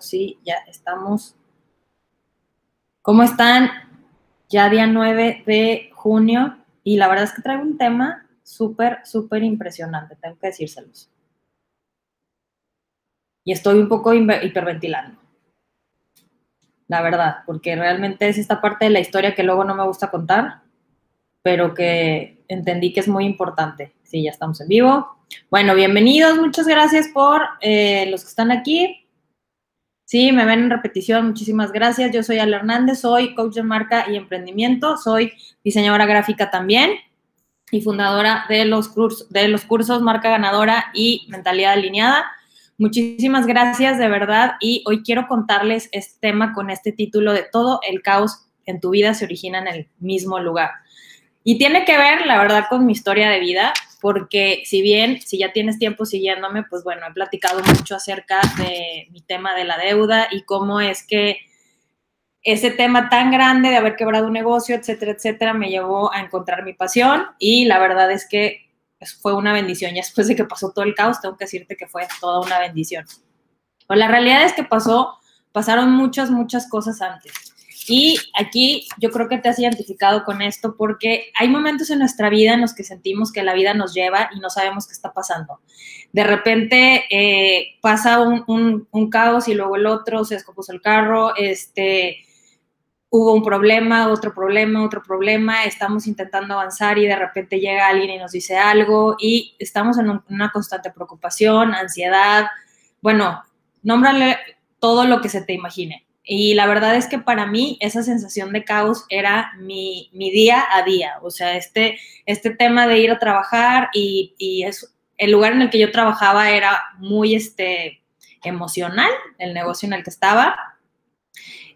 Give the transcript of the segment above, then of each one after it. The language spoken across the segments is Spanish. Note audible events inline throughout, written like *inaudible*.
sí, ya estamos. ¿Cómo están? Ya día 9 de junio y la verdad es que traigo un tema súper, súper impresionante, tengo que decírselos. Y estoy un poco hiperventilando. La verdad, porque realmente es esta parte de la historia que luego no me gusta contar, pero que entendí que es muy importante. Sí, ya estamos en vivo. Bueno, bienvenidos, muchas gracias por eh, los que están aquí. Sí, me ven en repetición, muchísimas gracias. Yo soy Ale Hernández, soy coach de marca y emprendimiento, soy diseñadora gráfica también y fundadora de los, cursos, de los cursos Marca Ganadora y Mentalidad Alineada. Muchísimas gracias de verdad y hoy quiero contarles este tema con este título de todo el caos en tu vida se origina en el mismo lugar. Y tiene que ver, la verdad, con mi historia de vida porque si bien, si ya tienes tiempo siguiéndome, pues bueno, he platicado mucho acerca de mi tema de la deuda y cómo es que ese tema tan grande de haber quebrado un negocio, etcétera, etcétera, me llevó a encontrar mi pasión y la verdad es que fue una bendición. Y después de que pasó todo el caos, tengo que decirte que fue toda una bendición. Pero la realidad es que pasó, pasaron muchas, muchas cosas antes. Y aquí yo creo que te has identificado con esto porque hay momentos en nuestra vida en los que sentimos que la vida nos lleva y no sabemos qué está pasando. De repente eh, pasa un, un, caos y luego el otro, se descompuso el carro, este, hubo un problema, otro problema, otro problema, estamos intentando avanzar y de repente llega alguien y nos dice algo y estamos en una constante preocupación, ansiedad, bueno, nómbrale todo lo que se te imagine. Y la verdad es que para mí esa sensación de caos era mi, día a día. O sea, este, este tema de ir a trabajar y, y es, el lugar en el que yo trabajaba era muy este, emocional, el negocio en el que estaba.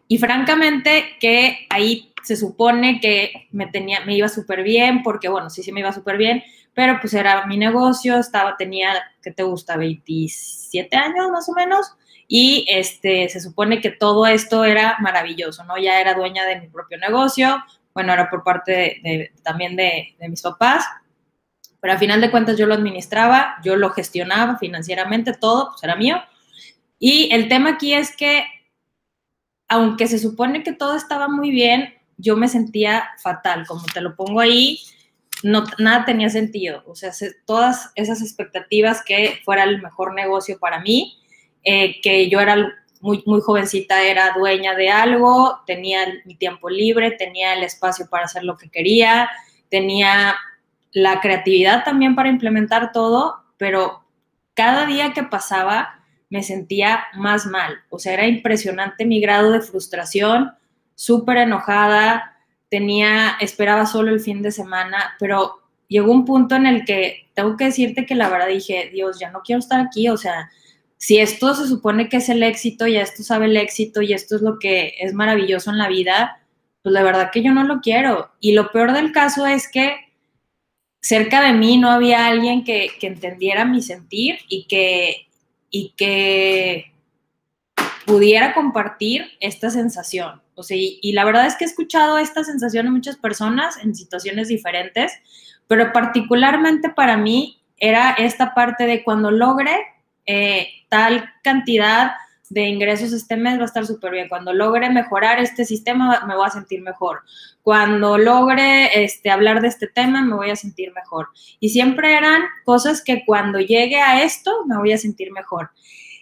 Y francamente que ahí se supone que me, tenía, me iba súper bien, porque bueno, sí, sí me iba súper bien, pero pues era mi negocio, estaba, tenía, ¿qué te gusta? 27 años más o menos y este, se supone que todo esto era maravilloso, ¿no? Ya era dueña de mi propio negocio, bueno, era por parte también de, mis papás, pero al final de cuentas yo lo administraba, yo lo gestionaba financieramente, todo, pues era mío. Y el tema aquí es que, aunque se supone que todo estaba muy bien, yo me sentía fatal, como te lo pongo ahí, no, nada tenía sentido. O sea, todas esas expectativas que fuera el mejor negocio para mí, eh, que yo era muy, muy jovencita, era dueña de algo, tenía mi tiempo libre, tenía el espacio para hacer lo que quería, tenía la creatividad también para implementar todo, pero cada día que pasaba me sentía más mal. O sea, era impresionante mi grado de frustración, súper enojada, tenía, esperaba solo el fin de semana, pero llegó un punto en el que tengo que decirte que la verdad dije, Dios, ya no quiero estar aquí, o sea, si esto se supone que es el éxito, ya esto sabe el éxito y esto es lo que es maravilloso en la vida, pues la verdad que yo no lo quiero. Y lo peor del caso es que cerca de mí no había alguien que, entendiera mi sentir y que, y que pudiera compartir esta sensación. O sea, y, y, la verdad es que he escuchado esta sensación en muchas personas en situaciones diferentes, pero particularmente para mí era esta parte de cuando logre eh, tal cantidad de ingresos este mes va a estar súper bien. Cuando logre mejorar este sistema, me voy a sentir mejor. Cuando logre este, hablar de este tema, me voy a sentir mejor. Y siempre eran cosas que cuando llegue a esto, me voy a sentir mejor.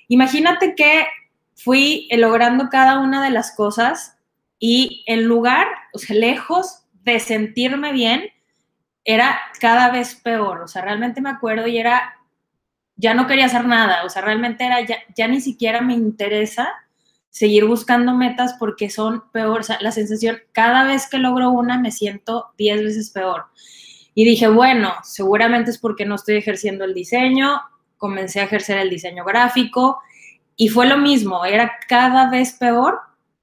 Imagínate que fui logrando cada una de las cosas y en lugar, o sea, lejos de sentirme bien, era cada vez peor. O sea, realmente me acuerdo y era ya no quería hacer nada, o sea, realmente era, ya, ni siquiera me interesa seguir buscando metas porque son peor, o sea, la sensación, cada vez que logro una me siento 10 veces peor. Y dije, bueno, seguramente es porque no estoy ejerciendo el diseño, comencé a ejercer el diseño gráfico y fue lo mismo, era cada vez peor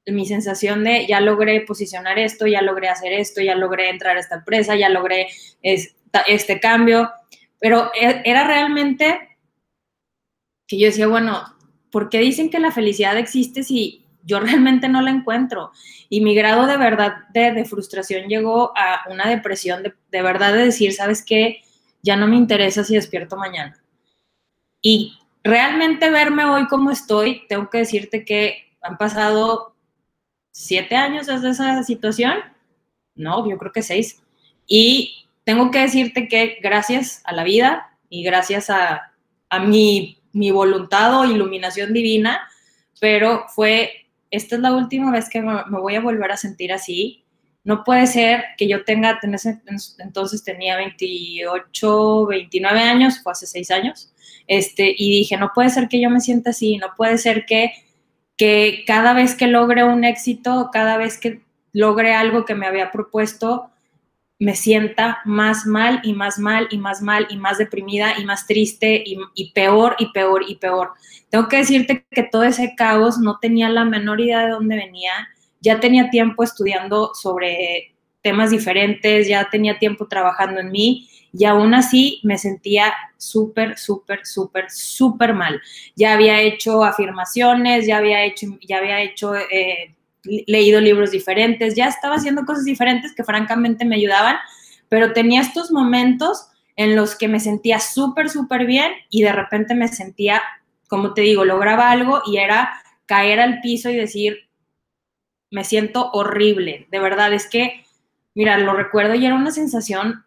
mi sensación de ya logré posicionar esto, ya logré hacer esto, ya logré entrar a esta empresa, ya logré este cambio, pero e, era realmente que yo decía, bueno, ¿por qué dicen que la felicidad existe si yo *laughs* realmente no la encuentro? Y mi grado de verdad de, frustración llegó a una depresión de, de, verdad de decir, ¿sabes qué? Ya no me interesa si despierto mañana. Y realmente verme hoy como estoy, tengo que decirte que han pasado siete años desde esa situación. No, yo creo que seis. Y tengo que decirte que gracias a la vida y gracias a, a mi, mi voluntad o iluminación divina, pero fue, esta es la última vez que me, voy a volver a sentir así. No puede ser que yo tenga, entonces tenía 28, 29 años, fue hace 6 años, este, y dije, no puede ser que yo me sienta así, no puede ser que, que cada vez que logre un éxito, cada vez que logre algo que me había propuesto, me sienta más mal y más mal y más mal y más deprimida y más triste y, peor y peor y peor. Tengo que decirte que todo ese caos no tenía la menor idea de dónde venía ya tenía tiempo estudiando sobre temas diferentes, ya tenía tiempo trabajando en mí y aún así me sentía súper, súper, súper, súper mal. Ya había hecho afirmaciones, ya había hecho, ya había hecho, eh, leído libros diferentes, ya estaba haciendo cosas diferentes que francamente me ayudaban, pero tenía estos momentos en los que me sentía súper, súper bien y de repente me sentía, como te digo, lograba algo y era caer al piso y decir, me siento horrible, de verdad, es que, mira, lo recuerdo y era una sensación,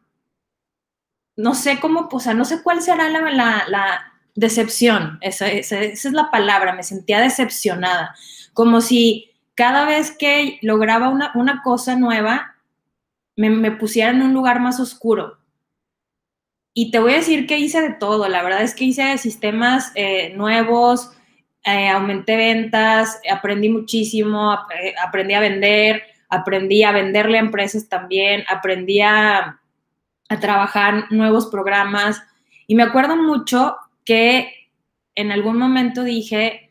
no sé cómo, o sea, no sé cuál será la, decepción, esa, es la palabra, me sentía decepcionada, como si cada vez que lograba una, una cosa nueva, me, me pusiera en un lugar más oscuro. Y te voy a decir que hice de todo, la verdad es que hice sistemas eh, nuevos, eh, aumenté ventas, aprendí muchísimo, eh, aprendí a vender, aprendí a venderle a empresas también, aprendí a, a trabajar nuevos programas. Y me acuerdo mucho que en algún momento dije,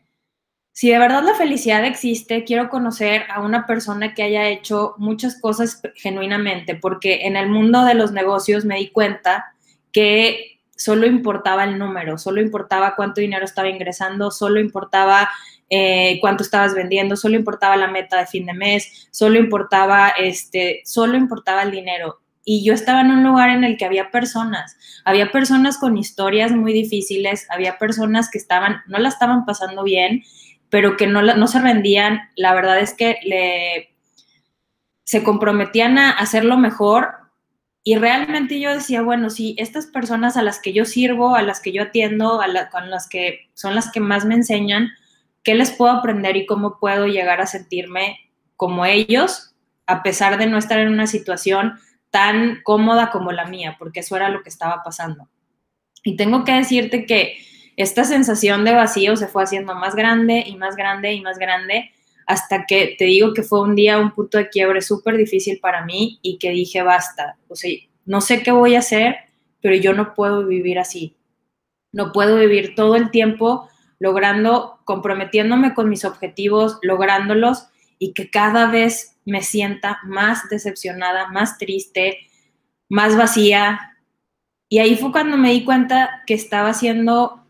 si de verdad la felicidad existe, quiero conocer a una persona que haya hecho muchas cosas genuinamente, porque en el mundo de los negocios me di cuenta que solo importaba el número, solo importaba cuánto dinero estaba ingresando, solo importaba eh, cuánto estabas vendiendo, solo importaba la meta de fin de mes, solo importaba, este, solo importaba el dinero. Y yo estaba en un lugar en el que había personas, había personas con historias muy difíciles, había personas que estaban, no la estaban pasando bien, pero que no, no se rendían. La verdad es que le, se comprometían a hacerlo mejor y realmente yo decía, bueno, si estas personas a las que yo sirvo, a las que yo atiendo, a con las que son las que más me enseñan, ¿qué les puedo aprender y cómo puedo llegar a sentirme como ellos, a pesar de no estar en una situación tan cómoda como la mía, porque eso era lo que estaba pasando. Y tengo que decirte que esta sensación de vacío se fue haciendo más grande y más grande y más grande hasta que te digo que fue un día, un punto de quiebre súper difícil para mí y que dije, basta, o sea, no sé qué voy a hacer, pero yo no puedo vivir así. No puedo vivir todo el tiempo logrando, comprometiéndome con mis objetivos, lográndolos y que cada vez me sienta más decepcionada, más triste, más vacía. Y ahí fue cuando me di cuenta que estaba siendo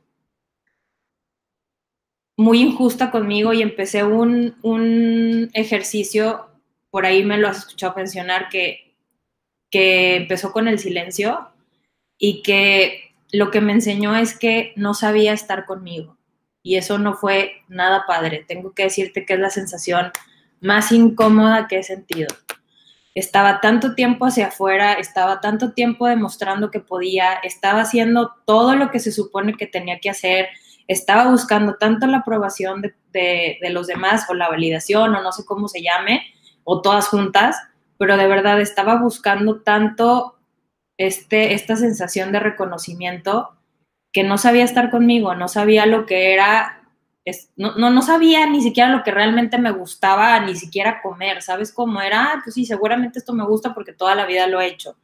muy injusta conmigo y empecé un, un ejercicio, por ahí me lo has escuchado mencionar, que, que empezó con el silencio y que lo que me enseñó es que no sabía estar conmigo. Y eso no fue nada padre. Tengo que decirte que es la sensación más incómoda que he sentido. Estaba tanto tiempo hacia afuera, estaba tanto tiempo demostrando que podía, estaba haciendo todo lo que se supone que tenía que hacer, estaba buscando tanto la aprobación de, los demás o la validación o no sé cómo se llame, o todas juntas, pero de verdad estaba buscando tanto este, esta sensación de reconocimiento que no sabía estar conmigo, no sabía lo que era, no, no, sabía ni siquiera lo que realmente me gustaba, ni siquiera comer, ¿sabes cómo era? Ah, pues sí, seguramente esto me gusta porque toda la vida lo he hecho.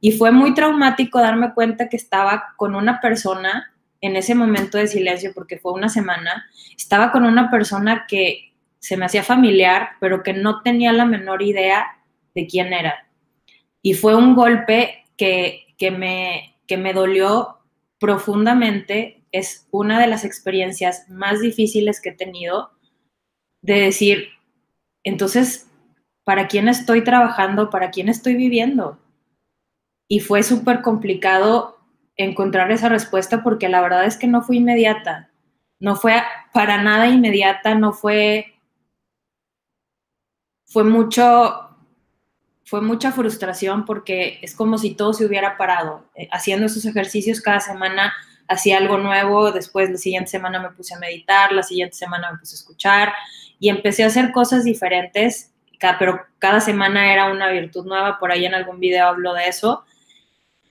Y fue muy traumático darme cuenta que estaba con una persona en ese momento de silencio, porque fue una semana, estaba con una persona que se me hacía familiar, pero que no tenía la menor idea de quién era. Y fue un golpe que, que, me, que me dolió profundamente. Es una de las experiencias más difíciles que he tenido de decir, entonces, ¿para quién estoy trabajando? ¿Para quién estoy viviendo? Y fue súper complicado encontrar esa respuesta porque la verdad es que no fue inmediata, no fue para nada inmediata, no fue, fue mucho, fue mucha frustración porque es como si todo se hubiera parado. Eh, haciendo esos ejercicios cada semana hacía algo nuevo, después la siguiente semana me puse a meditar, la siguiente semana me puse a escuchar y empecé a hacer cosas diferentes, pero cada semana era una virtud nueva, por ahí en algún video hablo de eso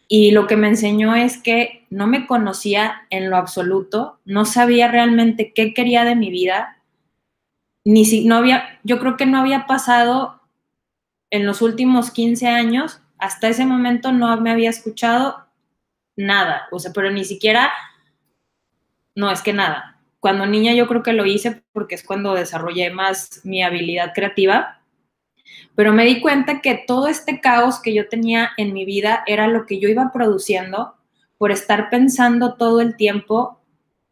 y lo que me enseñó es que no me conocía en lo absoluto, no sabía realmente qué quería de mi vida, ni si no había, yo creo que no había pasado en los últimos 15 años, hasta ese momento no me había escuchado nada, o sea, pero ni siquiera, no, es que nada. Cuando niña yo creo que lo hice porque es cuando desarrollé más mi habilidad creativa, pero me di cuenta que todo este caos que yo tenía en mi vida era lo que yo iba produciendo por estar pensando todo el tiempo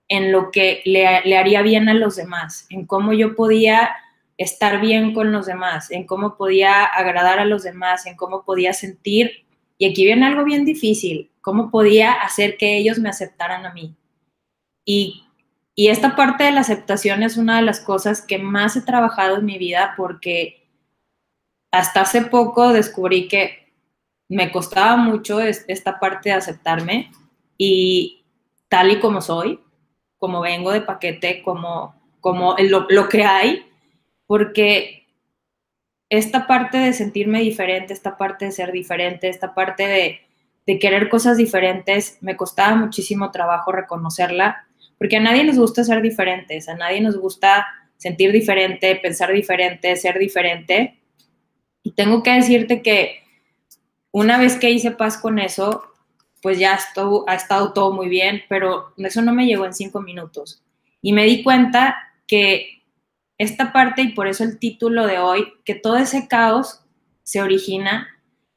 en lo que le, haría bien a los demás, en cómo yo podía estar bien con los demás, en cómo podía agradar a los demás, en cómo podía sentir, y aquí viene algo bien difícil, cómo podía hacer que ellos me aceptaran a mí. Y, y esta parte de la aceptación es una de las cosas que más he trabajado en mi vida porque hasta hace poco descubrí que me costaba mucho esta parte de aceptarme y tal y como soy, como vengo de paquete, como, como lo, lo que hay, porque esta parte de sentirme diferente, esta parte de ser diferente, esta parte de, de querer cosas diferentes, me costaba muchísimo trabajo reconocerla, porque a nadie nos gusta ser diferentes, a nadie nos gusta sentir diferente, pensar diferente, ser diferente, y tengo que decirte que una vez que hice paz con eso, pues ya ha estado todo muy bien, pero eso no me llegó en cinco minutos. Y me di cuenta que esta parte, y por eso el título de hoy, que todo ese caos se origina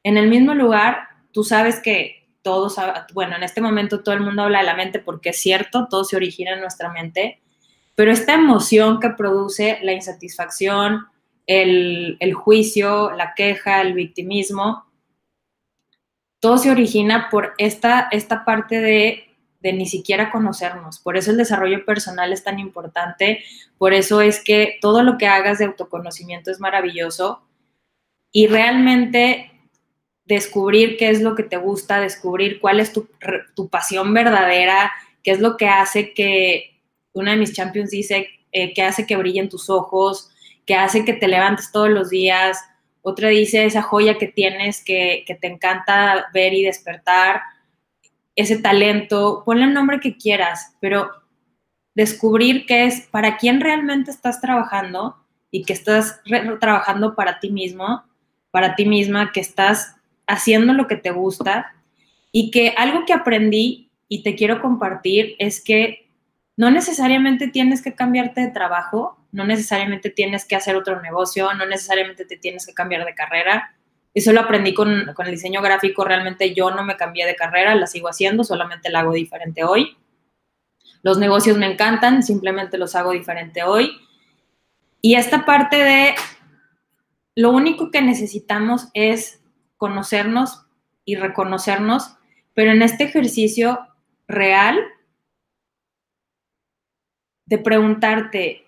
en el mismo lugar. Tú sabes que todos, bueno, en este momento todo el mundo habla de la mente porque es cierto, todo se origina en nuestra mente, pero esta emoción que produce la insatisfacción, el, juicio, la queja, el victimismo, todo se origina por esta, esta parte de, ni siquiera conocernos. Por eso el desarrollo personal es tan importante, por eso es que todo lo que hagas de autoconocimiento es maravilloso y realmente descubrir qué es lo que te gusta, descubrir cuál es tu, tu pasión verdadera, qué es lo que hace que, una de mis champions dice, eh, que hace que brillen tus ojos, que hace que te levantes todos los días. Otra dice esa joya que tienes que, te encanta ver y despertar, ese talento, ponle el nombre que quieras, pero descubrir qué es, para quién realmente estás trabajando y que estás trabajando para ti mismo, para ti misma, que estás haciendo lo que te gusta y que algo que aprendí y te quiero compartir es que no necesariamente tienes que cambiarte de trabajo no necesariamente tienes que hacer otro negocio, no necesariamente te tienes que cambiar de carrera. Eso lo aprendí con, el diseño gráfico, realmente yo no me cambié de carrera, la sigo haciendo, solamente la hago diferente hoy. Los negocios me encantan, simplemente los hago diferente hoy. Y esta parte de lo único que necesitamos es conocernos y reconocernos, pero en este ejercicio real de preguntarte,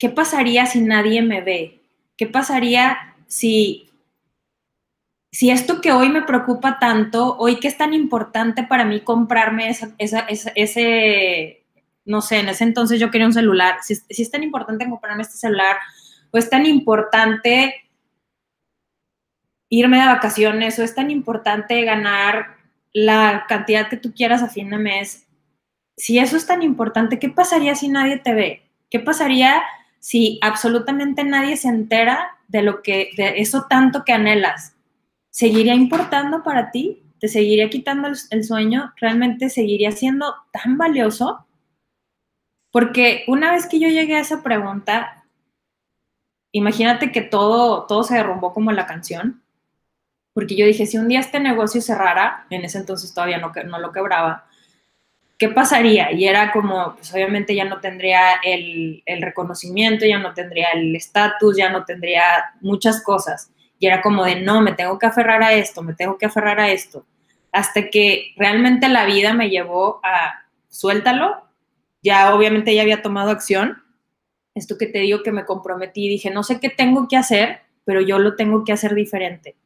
¿qué pasaría si nadie me ve? ¿Qué pasaría si, si esto que hoy me preocupa tanto, hoy que es tan importante para mí comprarme ese, no sé, en ese entonces yo quería un celular, si, si es tan importante comprarme este celular, o es tan importante irme de vacaciones, o es tan importante ganar la cantidad que tú quieras a fin de mes, si eso es tan importante, ¿qué pasaría si nadie te ve? ¿Qué pasaría si absolutamente nadie se entera de lo que, de eso tanto que anhelas, ¿seguiría importando para ti? ¿Te seguiría quitando el, sueño? ¿Realmente seguiría siendo tan valioso? Porque una vez que yo llegué a esa pregunta, imagínate que todo, todo se derrumbó como la canción, porque yo dije, si un día este negocio cerrara, en ese entonces todavía no, no lo quebraba, ¿qué pasaría? Y era como, pues obviamente ya no tendría el, reconocimiento, ya no tendría el estatus, ya no tendría muchas cosas. Y era como de, no, me tengo que aferrar a esto, me tengo que aferrar a esto. hasta que realmente la vida me llevó a suéltalo, ya obviamente ya había tomado acción, esto que te digo que me comprometí, dije, no sé qué tengo que hacer, pero yo lo tengo que hacer diferente.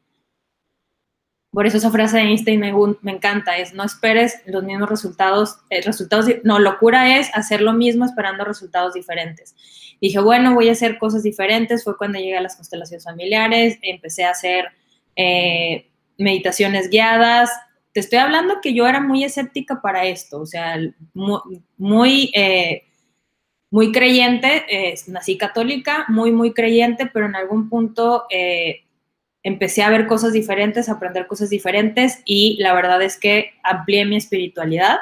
Por eso esa frase de Einstein me, encanta, es no esperes los mismos resultados, eh, resultados, no, locura es hacer lo mismo esperando resultados diferentes. Dije, bueno, voy a hacer cosas diferentes, fue cuando llegué a las constelaciones familiares, empecé a hacer eh, meditaciones guiadas, te estoy hablando que yo era muy escéptica para esto, o sea, muy, eh, muy, creyente, nací católica, muy, muy creyente, pero en algún punto empecé a ver cosas diferentes, a aprender cosas diferentes y la verdad es que amplié mi espiritualidad.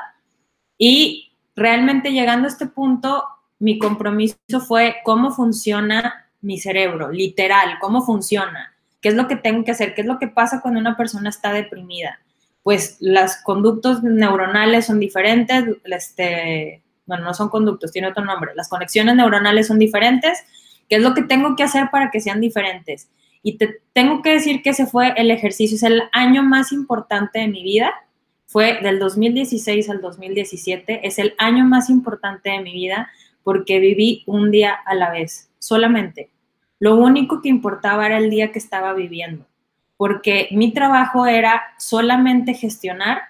Y realmente llegando a este punto, mi compromiso fue cómo funciona mi cerebro, literal, cómo funciona, qué es lo que tengo que hacer, qué es lo que pasa cuando una persona está deprimida. Pues los conductos neuronales son diferentes, este, bueno, no son conductos, tiene otro nombre, las conexiones neuronales son diferentes, qué es lo que tengo que hacer para que sean diferentes y te tengo que decir que ese fue el ejercicio, es el año más importante de mi vida. Fue del 2016 al 2017, es el año más importante de mi vida porque viví un día a la vez, solamente. Lo único que importaba era el día que estaba viviendo, porque mi trabajo era solamente gestionar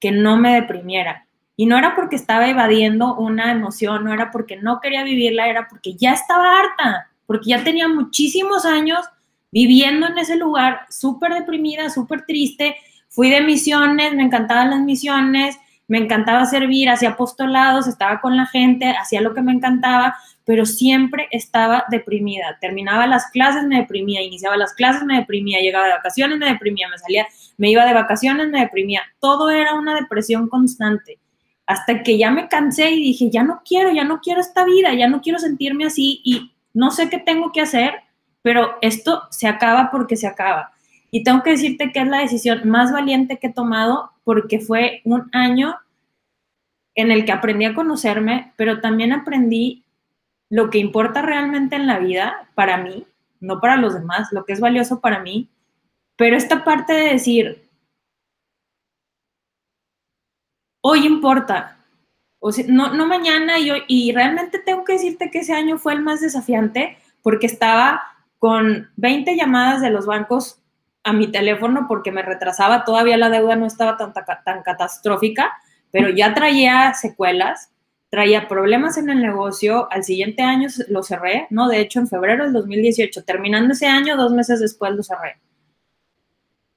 que no me deprimiera. Y no era porque estaba evadiendo una emoción, no era porque no quería vivirla, era porque ya estaba harta, porque ya tenía muchísimos años viviendo en ese lugar, súper deprimida, súper triste. Fui de misiones, me encantaban las misiones, me encantaba servir, hacía apostolados, estaba con la gente, hacía lo que me encantaba, pero siempre estaba deprimida. Terminaba las clases, me deprimía, iniciaba las clases, me deprimía, llegaba de vacaciones, me deprimía, me salía, me iba de vacaciones, me deprimía. Todo era una depresión constante. Hasta que ya me cansé y dije, ya no quiero, ya no quiero esta vida, ya no quiero sentirme así y no sé qué tengo que hacer pero esto se acaba porque se acaba. Y tengo que decirte que es la decisión más valiente que he tomado porque fue un año en el que aprendí a conocerme, pero también aprendí lo que importa realmente en la vida para mí, no para los demás, lo que es valioso para mí. Pero esta parte de decir, hoy importa, o sea, no, no mañana y hoy, y realmente tengo que decirte que ese año fue el más desafiante porque estaba con 20 llamadas de los bancos a mi teléfono porque me retrasaba, todavía la deuda no estaba tan, tan catastrófica, pero ya traía secuelas, traía problemas en el negocio, al siguiente año lo cerré, ¿no? De hecho, en febrero del 2018, terminando ese año, dos meses después lo cerré.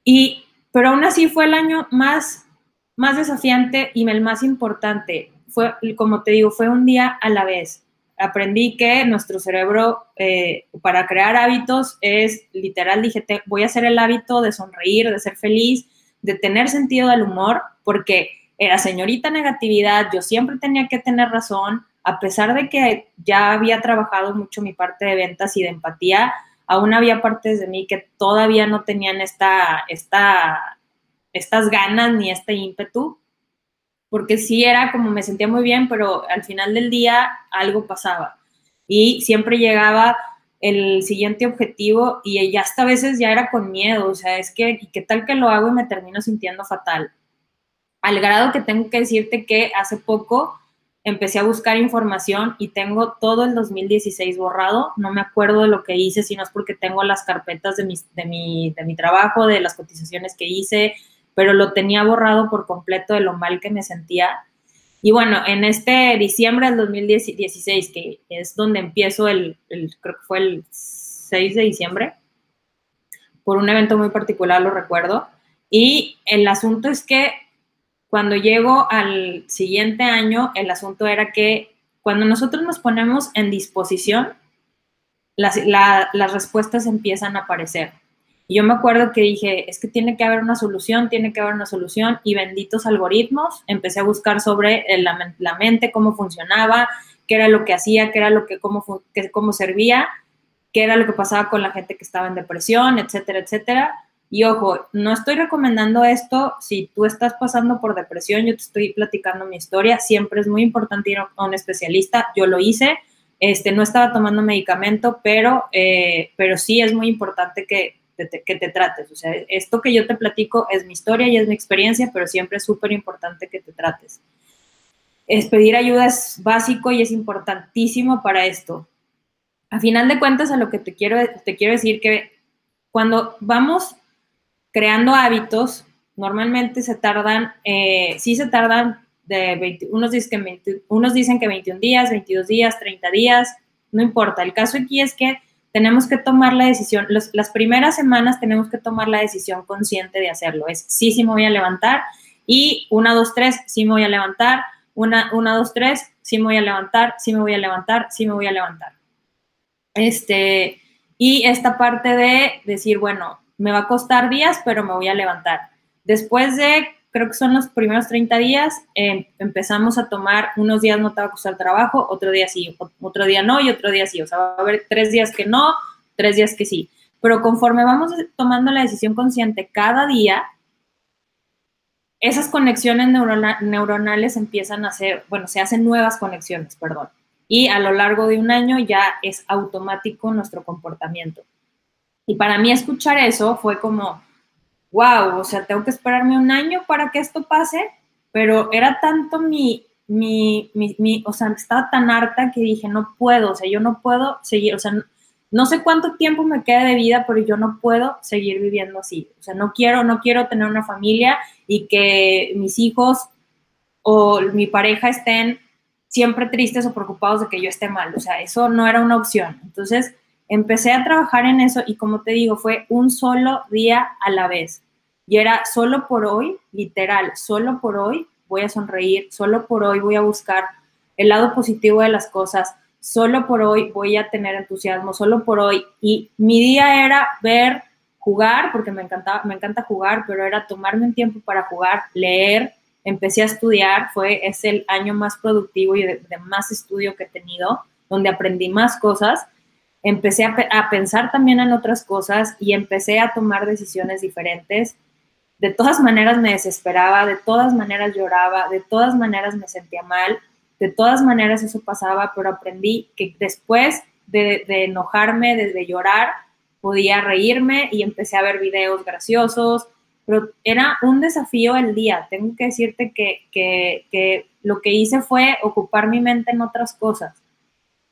Y, pero aún así fue el año más, más desafiante y el más importante. Fue, como te digo, fue un día a la vez aprendí que nuestro cerebro eh, para crear hábitos es literal, dije, voy a hacer el hábito de sonreír, de ser feliz, de tener sentido del humor, porque era señorita negatividad, yo siempre tenía que tener razón, a pesar de que ya había trabajado mucho mi parte de ventas y de empatía, aún había partes de mí que todavía no tenían esta, esta, estas ganas ni este ímpetu porque sí era como me sentía muy bien, pero al final del día algo pasaba. Y siempre llegaba el siguiente objetivo y ya hasta a veces ya era con miedo, o sea, es que, ¿qué tal que lo hago y me termino sintiendo fatal? Al grado que tengo que decirte que hace poco empecé a buscar información y tengo todo el 2016 borrado, no me acuerdo de lo que hice, sino es porque tengo las carpetas de mi, de mi, de mi trabajo, de las cotizaciones que hice, pero lo tenía borrado por completo de lo mal que me sentía. Y bueno, en este diciembre del 2016, que es donde empiezo el, creo que fue el 6 de diciembre, por un evento muy particular, lo recuerdo. Y el asunto es que cuando llego al siguiente año, el asunto era que cuando nosotros nos ponemos en disposición, las, las respuestas empiezan a aparecer. Y yo me acuerdo que dije, es que tiene que haber una solución, tiene que haber una solución, y benditos algoritmos, empecé a buscar sobre la, la mente, cómo funcionaba, qué era lo que hacía, qué era lo que, cómo, cómo servía, qué era lo que pasaba con la gente que estaba en depresión, etcétera, etcétera. Y ojo, no estoy recomendando esto si tú estás pasando por depresión, yo te estoy platicando mi historia, siempre es muy importante ir a un especialista, yo lo hice, este, no estaba tomando medicamento, pero, eh, pero sí es muy importante que que te trates. O sea, esto que yo te platico es mi historia y es mi experiencia, pero siempre es súper importante que te trates. Es pedir ayuda es básico y es importantísimo para esto. A final de cuentas, a lo que te quiero, te quiero decir que cuando vamos creando hábitos, normalmente se tardan, eh, sí se tardan de 20, unos, dicen que unos dicen que 21 días, 22 días, 30 días, no importa. El caso aquí es que tenemos que tomar la decisión, las primeras semanas tenemos que tomar la decisión consciente de hacerlo. Es sí, sí me voy a levantar y una, dos, tres, sí me voy a levantar, una, una, dos, tres, sí me voy a levantar, sí me voy a levantar, sí me voy a levantar. Este, y esta parte de decir, bueno, me va a costar días, pero me voy a levantar. Después de, creo que son los primeros 30 días, em, empezamos a tomar, unos días no te va a costar trabajo, otro día sí, otro día no y otro día sí. O sea, va a haber tres días que no, tres días que sí. Pero conforme vamos tomando la decisión consciente cada día, esas conexiones neuronales empiezan a ser, bueno, se hacen nuevas conexiones, perdón y a lo largo de un año ya es automático nuestro comportamiento. Y para mí escuchar eso fue como, wow, o sea, tengo que esperarme un año para que esto pase, pero era tanto mi, mi, mi, o sea, estaba tan harta que dije, no puedo, o sea, yo no puedo seguir, o sea, no, sé cuánto tiempo me queda de vida, pero yo no puedo seguir viviendo así. O sea, no quiero, no quiero tener una familia y que mis hijos o mi pareja estén siempre tristes o preocupados de que yo esté mal. O sea, eso no era una opción. Entonces, empecé a trabajar en eso y como te digo, fue un solo día a la vez. Y era solo por hoy, literal, solo por hoy voy a sonreír, solo por hoy voy a buscar el lado positivo de las cosas, solo por hoy voy a tener entusiasmo, solo por hoy. Y mi día era ver, jugar, porque me, encantaba, me encanta jugar, pero era tomarme un tiempo para jugar, leer, empecé a estudiar, fue, es el año más productivo y de, más estudio que he tenido, donde aprendí más cosas, empecé a, pensar también en otras cosas y empecé a tomar decisiones diferentes. De todas maneras me desesperaba, de todas maneras lloraba, de todas maneras me sentía mal, de todas maneras eso pasaba, pero aprendí que después de, enojarme, de llorar, podía reírme y empecé a ver videos graciosos, pero era un desafío el día. Tengo que decirte que, lo que hice fue ocupar mi mente en otras cosas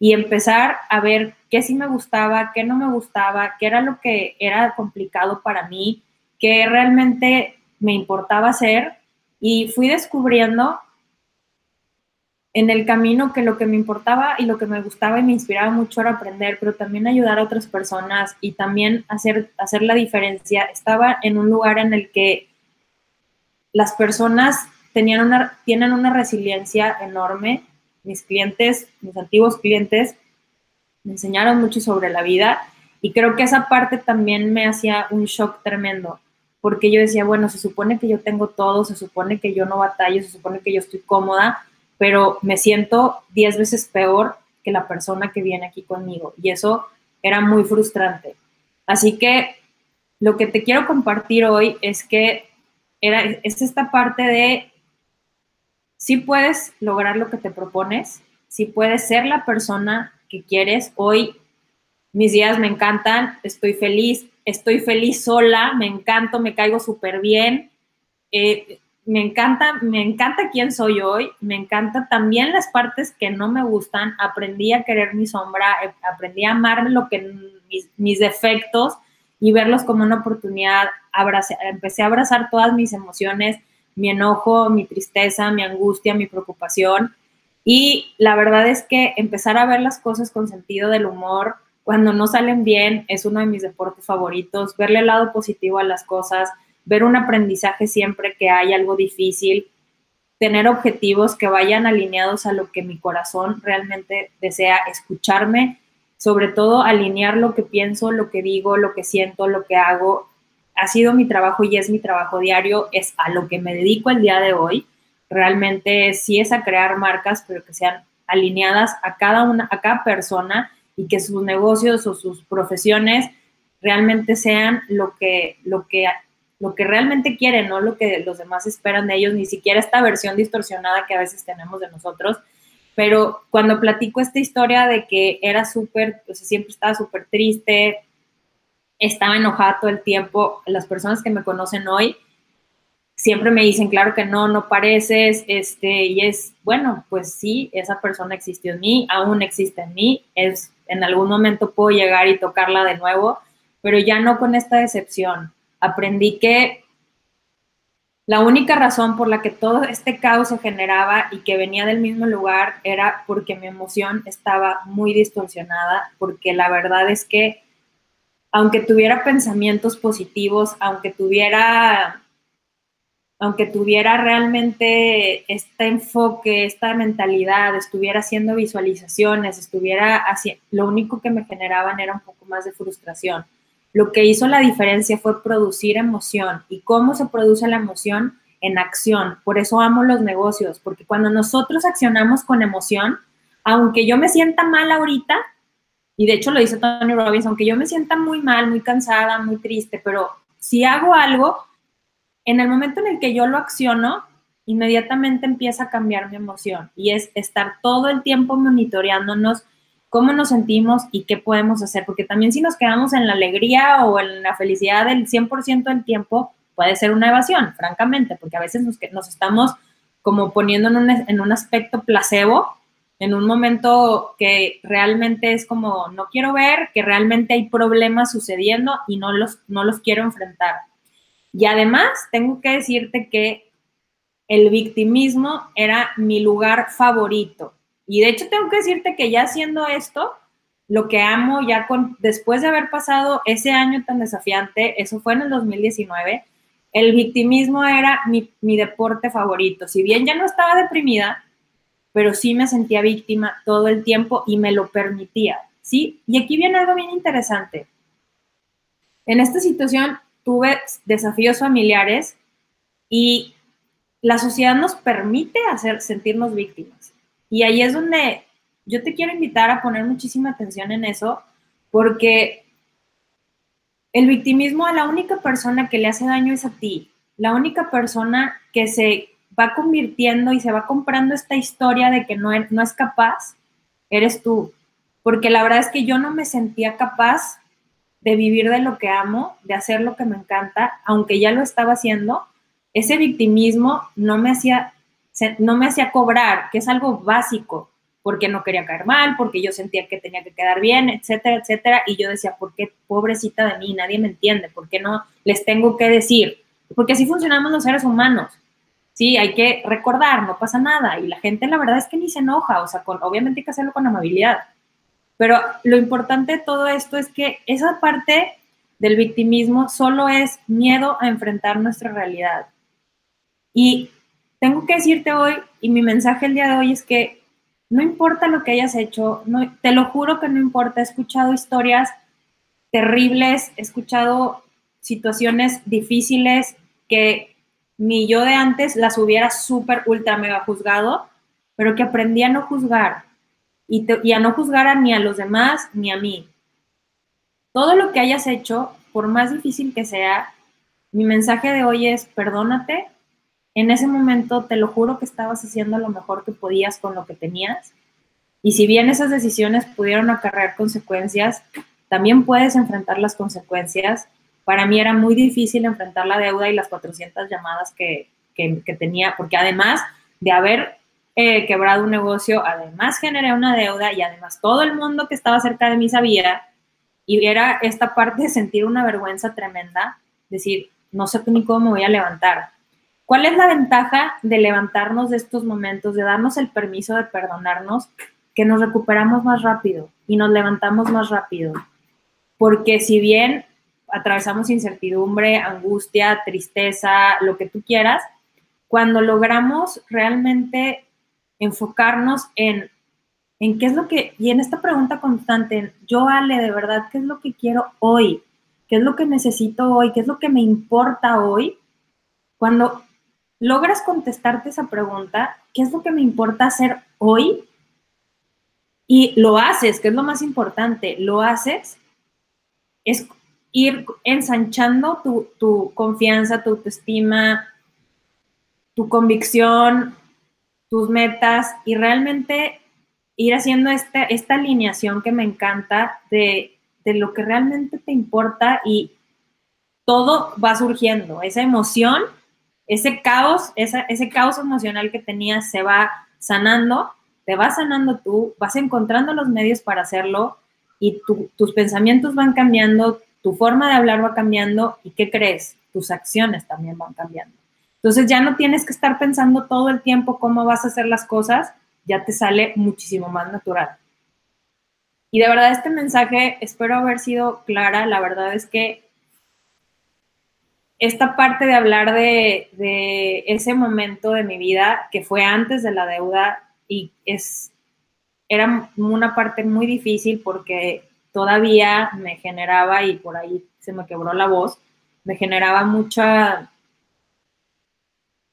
y empezar a ver qué sí me gustaba, qué no me gustaba, qué era lo que era complicado para mí, qué realmente me importaba hacer y fui descubriendo en el camino que lo que me importaba y lo que me gustaba y me inspiraba mucho era aprender, pero también ayudar a otras personas y también hacer, hacer la diferencia. Estaba en un lugar en el que las personas tenían una, tienen una resiliencia enorme. Mis clientes, mis antiguos clientes, me enseñaron mucho sobre la vida y creo que esa parte también me hacía un shock tremendo, porque yo decía, bueno, se supone que yo tengo todo, se supone que yo no batallo, se supone que yo estoy cómoda, pero me siento diez veces peor que la persona que viene aquí conmigo y eso era muy frustrante. Así que lo que te quiero compartir hoy es que era, es esta parte de si puedes lograr lo que te propones, si puedes ser la persona que quieres. Hoy mis días me encantan, estoy feliz, estoy feliz sola, me encanto, me caigo súper bien. Eh, me encanta, me encanta quién soy hoy, me encanta también las partes que no me gustan, aprendí a querer mi sombra, eh, aprendí a amar lo que mis, defectos y verlos como una oportunidad, empecé a abrazar todas mis emociones, mi enojo, mi tristeza, mi angustia, mi preocupación y la verdad es que empezar a ver las cosas con sentido del humor cuando no salen bien es uno de mis deportes favoritos, verle el lado positivo a las cosas, ver un aprendizaje siempre que hay algo difícil, tener objetivos que vayan alineados a lo que mi corazón realmente desea, escucharme, sobre todo alinear lo que pienso, lo que digo, lo que siento, lo que hago. Ha sido mi trabajo y es mi trabajo diario, es a lo que me dedico el día de hoy. Realmente sí es a crear marcas, pero que sean alineadas a cada una, a cada persona y que sus negocios o sus profesiones realmente sean lo que, lo que lo que realmente quieren, no lo que los demás esperan de ellos, ni siquiera esta versión distorsionada que a veces tenemos de nosotros. Pero cuando platico esta historia de que era súper, o sea, siempre estaba súper triste, estaba enojada todo el tiempo. Las personas que me conocen hoy siempre me dicen, claro que no, no pareces, este, y es, bueno, pues sí, esa persona existió en mí, aún existe en mí, es, en algún momento puedo llegar y tocarla de nuevo, pero ya no con esta decepción. Aprendí que la única razón por la que todo este caos se generaba y que venía del mismo lugar era porque mi emoción estaba muy distorsionada, porque la verdad es que aunque tuviera pensamientos positivos, aunque tuviera aunque tuviera realmente este enfoque, esta mentalidad, estuviera haciendo visualizaciones, estuviera haciendo, lo único que me generaban era un poco más de frustración. Lo que hizo la diferencia fue producir emoción. ¿Y cómo se produce la emoción? En acción. Por eso amo los negocios, porque cuando nosotros accionamos con emoción, aunque yo me sienta mal ahorita, y de hecho lo dice Tony Robbins, aunque yo me sienta muy mal, muy cansada, muy triste, pero si hago algo, en el momento en el que yo lo acciono, inmediatamente empieza a cambiar mi emoción y es estar todo el tiempo monitoreándonos cómo nos sentimos y qué podemos hacer, porque también si nos quedamos en la alegría o en la felicidad del 100% del tiempo, puede ser una evasión, francamente, porque a veces nos, estamos como poniendo en un, en un aspecto placebo, en un momento que realmente es como no quiero ver, que realmente hay problemas sucediendo y no los, no los quiero enfrentar. Y además, tengo que decirte que el victimismo era mi lugar favorito. Y de hecho, tengo que decirte que ya haciendo esto, lo que amo ya con, después de haber pasado ese año tan desafiante, eso fue en el 2019, el victimismo era mi, mi deporte favorito. Si bien ya no estaba deprimida, pero sí me sentía víctima todo el tiempo y me lo permitía, ¿sí? Y aquí viene algo bien interesante. En esta situación tuve desafíos familiares y la sociedad nos permite hacer sentirnos víctimas. Y ahí es donde yo te quiero invitar a poner muchísima atención en eso, porque el victimismo a la única persona que le hace daño es a ti. La única persona que se va convirtiendo y se va comprando esta historia de que no, no es capaz, eres tú. Porque la verdad es que yo no me sentía capaz de vivir de lo que amo, de hacer lo que me encanta, aunque ya lo estaba haciendo, ese victimismo no me hacía, no me hacía cobrar, que es algo básico, porque no quería caer mal, porque yo sentía que tenía que quedar bien, etcétera, etcétera, y yo decía, ¿por qué pobrecita de mí? Nadie me entiende, ¿por qué no les tengo que decir? Porque así funcionamos los seres humanos. Sí, hay que recordar, no pasa nada, y la gente la verdad es que ni se enoja, o sea, con, obviamente hay que hacerlo con amabilidad, pero lo importante de todo esto es que esa parte del victimismo solo es miedo a enfrentar nuestra realidad. Y tengo que decirte hoy, y mi mensaje el día de hoy es que no importa lo que hayas hecho, no, te lo juro que no importa, he escuchado historias terribles, he escuchado situaciones difíciles que ni yo de antes las hubiera súper, ultra, mega juzgado, pero que aprendí a no juzgar, y, a no juzgar ni a los demás ni a mí. Todo lo que hayas hecho, por más difícil que sea, mi mensaje de hoy es perdónate. En ese momento te lo juro que estabas haciendo lo mejor que podías con lo que tenías. Y si bien esas decisiones pudieron acarrear consecuencias, también puedes enfrentar las consecuencias. Para mí era muy difícil enfrentar la deuda y las 400 llamadas que, que, tenía, porque además de haber eh, quebrado un negocio, además generé una deuda y además todo el mundo que estaba cerca de mí sabía y era esta parte de sentir una vergüenza tremenda, decir, no sé ni cómo me voy a levantar. ¿Cuál es la ventaja de levantarnos de estos momentos, de darnos el permiso de perdonarnos, que nos recuperamos más rápido y nos levantamos más rápido? Porque si bien atravesamos incertidumbre, angustia, tristeza, lo que tú quieras, cuando logramos realmente enfocarnos en, en qué es lo que, y en esta pregunta constante, yo Ale, de verdad, ¿qué es lo que quiero hoy? ¿Qué es lo que necesito hoy? ¿Qué es lo que me importa hoy? Cuando logras contestarte esa pregunta, ¿qué es lo que me importa hacer hoy? Y lo haces, que es lo más importante, lo haces, es ir ensanchando tu, tu confianza, tu autoestima, tu convicción, tus metas y realmente ir haciendo esta, esta alineación que me encanta de de lo que realmente te importa y todo va surgiendo. Esa emoción, ese caos, ese caos emocional que tenías se va sanando, te va sanando tú, vas encontrando los medios para hacerlo y tus pensamientos van cambiando, tu forma de hablar va cambiando y ¿qué crees? Tus acciones también van cambiando. Entonces ya no tienes que estar pensando todo el tiempo cómo vas a hacer las cosas, ya te sale muchísimo más natural. Y de verdad este mensaje espero haber sido clara. La verdad es que esta parte de hablar de, ese momento de mi vida que fue antes de la deuda y es, era una parte muy difícil porque todavía me generaba, y por ahí se me quebró la voz, me generaba mucha,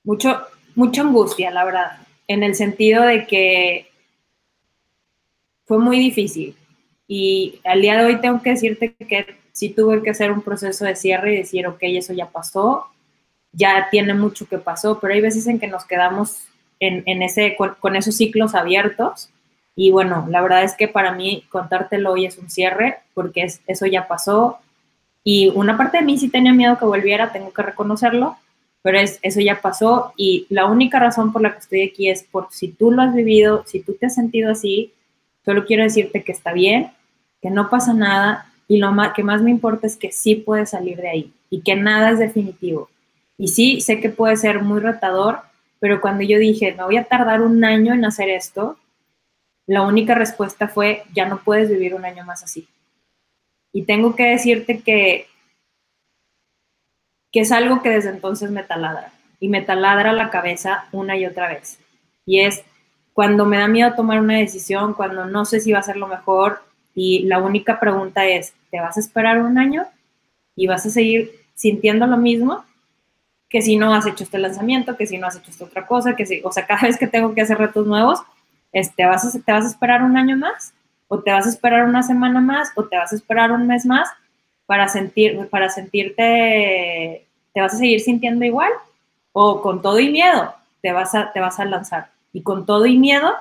mucho, mucha angustia, la verdad, en el sentido de que fue muy difícil. Y al día de hoy tengo que decirte que sí tuve que hacer un proceso de cierre y decir, ok, eso ya pasó, ya tiene mucho que pasó, pero hay veces en que nos quedamos en, ese, con, esos ciclos abiertos. Y bueno, la verdad es que para mí contártelo hoy es un cierre, porque es, eso ya pasó. Y una parte de mí sí tenía miedo que volviera, tengo que reconocerlo, pero es, eso ya pasó. Y la única razón por la que estoy aquí es por si tú lo has vivido, si tú te has sentido así, solo quiero decirte que está bien, que no pasa nada y lo que más me importa es que sí puedes salir de ahí y que nada es definitivo. Y sí, sé que puede ser muy retador, pero cuando yo dije, me voy a tardar un año en hacer esto, la única respuesta fue, ya no puedes vivir un año más así. Y tengo que decirte que, que es algo que desde entonces me taladra. Y me taladra la cabeza una y otra vez. Y es cuando me da miedo tomar una decisión, cuando no sé si va a ser lo mejor, y la única pregunta es, ¿te vas a esperar un año y vas a seguir sintiendo lo mismo que si no has hecho este lanzamiento, que si no has hecho esta otra cosa, que si, o sea, cada vez que tengo que hacer retos nuevos, este, vas ¿te vas a esperar un año más? ¿O te vas a esperar una semana más? ¿O te vas a esperar un mes más para, sentir, para sentirte, te vas a seguir sintiendo igual? ¿O con todo y miedo te vas a, te vas a lanzar? Y con todo y miedo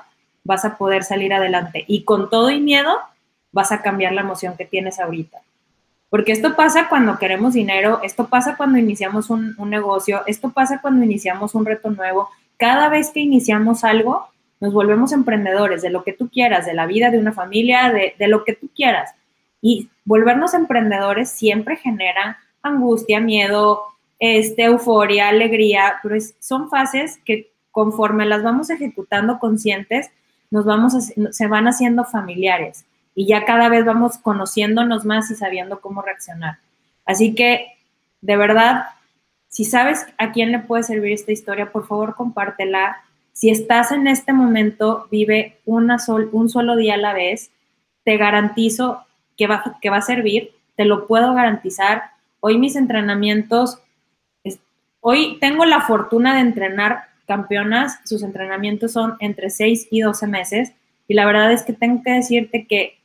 vas a poder salir adelante. Y con todo y miedo vas a cambiar la emoción que tienes ahorita. Porque esto pasa cuando queremos dinero, esto pasa cuando iniciamos un, negocio, esto pasa cuando iniciamos un reto nuevo. Cada vez que iniciamos algo, nos volvemos emprendedores de lo que tú quieras, de la vida, de una familia, de, de lo que tú quieras. Y volvernos emprendedores siempre genera angustia, miedo, este, euforia, alegría, pero son fases que conforme las vamos ejecutando conscientes, nos vamos se van haciendo familiares y ya cada vez vamos conociéndonos más y sabiendo cómo reaccionar. Así que, de verdad, si sabes a quién le puede servir esta historia, por favor compártela. Si estás en este momento, vive una sol, un solo día a la vez, te garantizo que va, que va a servir, te lo puedo garantizar. Hoy mis entrenamientos, hoy tengo la fortuna de entrenar campeonas, sus entrenamientos son entre 6 y 12 meses y la verdad es que tengo que decirte que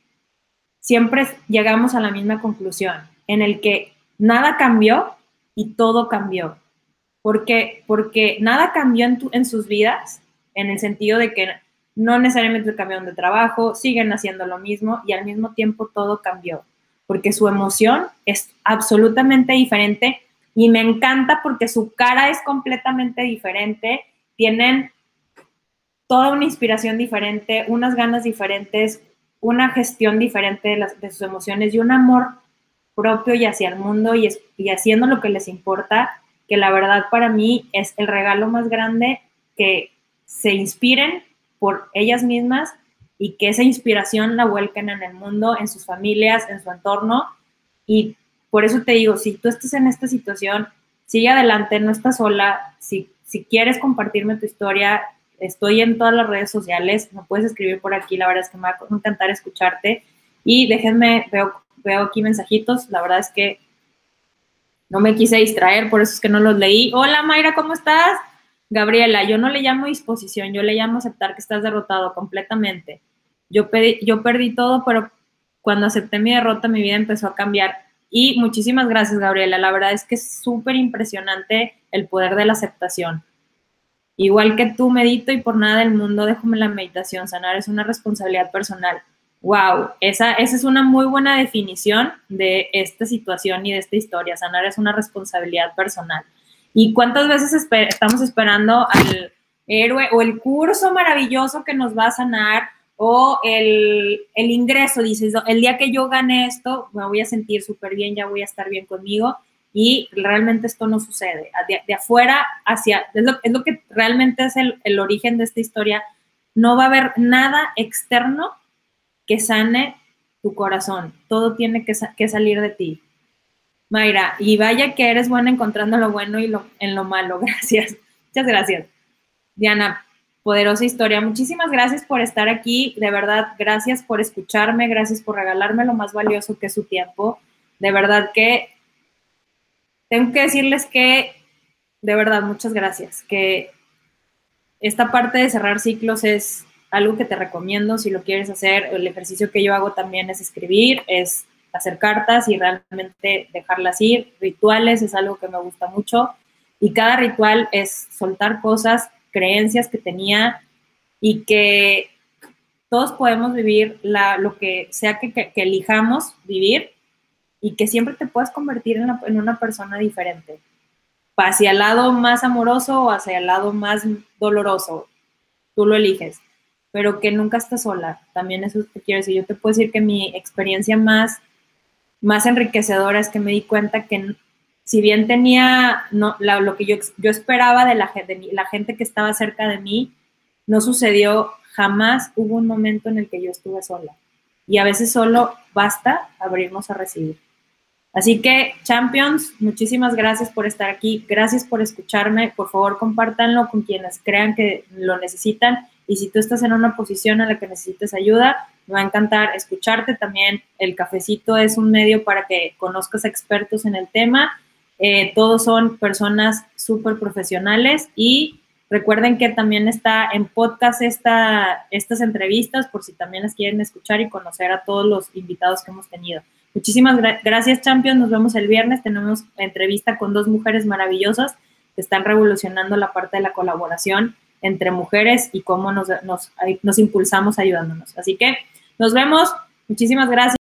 siempre llegamos a la misma conclusión, en el que nada cambió y todo cambió. Porque, porque nada cambió en, en sus vidas, en el sentido de que no necesariamente cambiaron de trabajo, siguen haciendo lo mismo y al mismo tiempo todo cambió, porque su emoción es absolutamente diferente y me encanta porque su cara es completamente diferente, tienen toda una inspiración diferente, unas ganas diferentes, una gestión diferente de, las, de sus emociones y un amor propio y hacia el mundo y, y haciendo lo que les importa, que la verdad para mí es el regalo más grande que se inspiren por ellas mismas y que esa inspiración la vuelquen en el mundo, en sus familias, en su entorno. Y por eso te digo, si tú estás en esta situación, sigue adelante, no estás sola. Si, si quieres compartirme tu historia, Estoy en todas las redes sociales, me puedes escribir por aquí, la verdad es que me va a encantar escucharte. Y déjenme, veo, veo aquí mensajitos, la verdad es que no me quise distraer, por eso es que no los leí. Hola Mayra, ¿cómo estás? Gabriela, yo no le llamo disposición, yo le llamo aceptar que estás derrotado completamente. Yo, pedí, yo perdí todo, pero cuando acepté mi derrota, mi vida empezó a cambiar. Y muchísimas gracias, Gabriela. La verdad es que es súper impresionante el poder de la aceptación. Igual que tú medito y por nada del mundo déjame la meditación. Sanar es una responsabilidad personal. Wow, esa, esa es una muy buena definición de esta situación y de esta historia. Sanar es una responsabilidad personal. ¿Y cuántas veces estamos esperando al héroe o el curso maravilloso que nos va a sanar o el, el ingreso? Dices, el día que yo gane esto, me voy a sentir súper bien, ya voy a estar bien conmigo y realmente esto no sucede. De, afuera hacia, es lo, es lo, que realmente es el, el origen de esta historia. No va a haber nada externo que sane tu corazón. Todo tiene que, que, salir de ti. Mayra, y vaya que eres buena encontrando lo bueno y lo, en lo malo. *laughs* Gracias. Muchas gracias. Diana, poderosa historia. Muchísimas gracias por estar aquí. De verdad, gracias por escucharme. Gracias por regalarme lo más valioso que es su tiempo. De verdad que tengo que decirles que, de verdad, muchas gracias. Que esta parte de cerrar ciclos es algo que te recomiendo si lo quieres hacer. El ejercicio que yo hago también es escribir, es hacer cartas y realmente dejarlas ir. Rituales es algo que me gusta mucho y cada ritual es soltar cosas, creencias que tenía y que todos podemos vivir la, lo que sea que, elijamos vivir y que siempre te puedes convertir en, en una persona diferente, hacia el lado más amoroso o hacia el lado más doloroso. Tú lo eliges pero que nunca estás sola. También eso te quiero decir. Yo te puedo decir que mi experiencia más, más enriquecedora es que me di cuenta que si bien tenía no, lo que yo, yo esperaba de la, de la gente que estaba cerca de mí, no sucedió jamás. Hubo un momento en el que yo estuve sola. Y a veces solo basta abrirnos a recibir. Así que, Champions, muchísimas gracias por estar aquí. Gracias por escucharme. Por favor, compártanlo con quienes crean que lo necesitan y si tú estás en una posición en la que necesites ayuda, me va a encantar escucharte. También el cafecito es un medio para que conozcas expertos en el tema. Eh, todos son personas súper profesionales y recuerden que también está en podcast esta, estas entrevistas por si también las quieren escuchar y conocer a todos los invitados que hemos tenido. Muchísimas gracias, Champions. Nos vemos el viernes. Tenemos entrevista con dos mujeres maravillosas que están revolucionando la parte de la colaboración entre mujeres y cómo nos, nos, nos impulsamos ayudándonos. Así que nos vemos. Muchísimas gracias.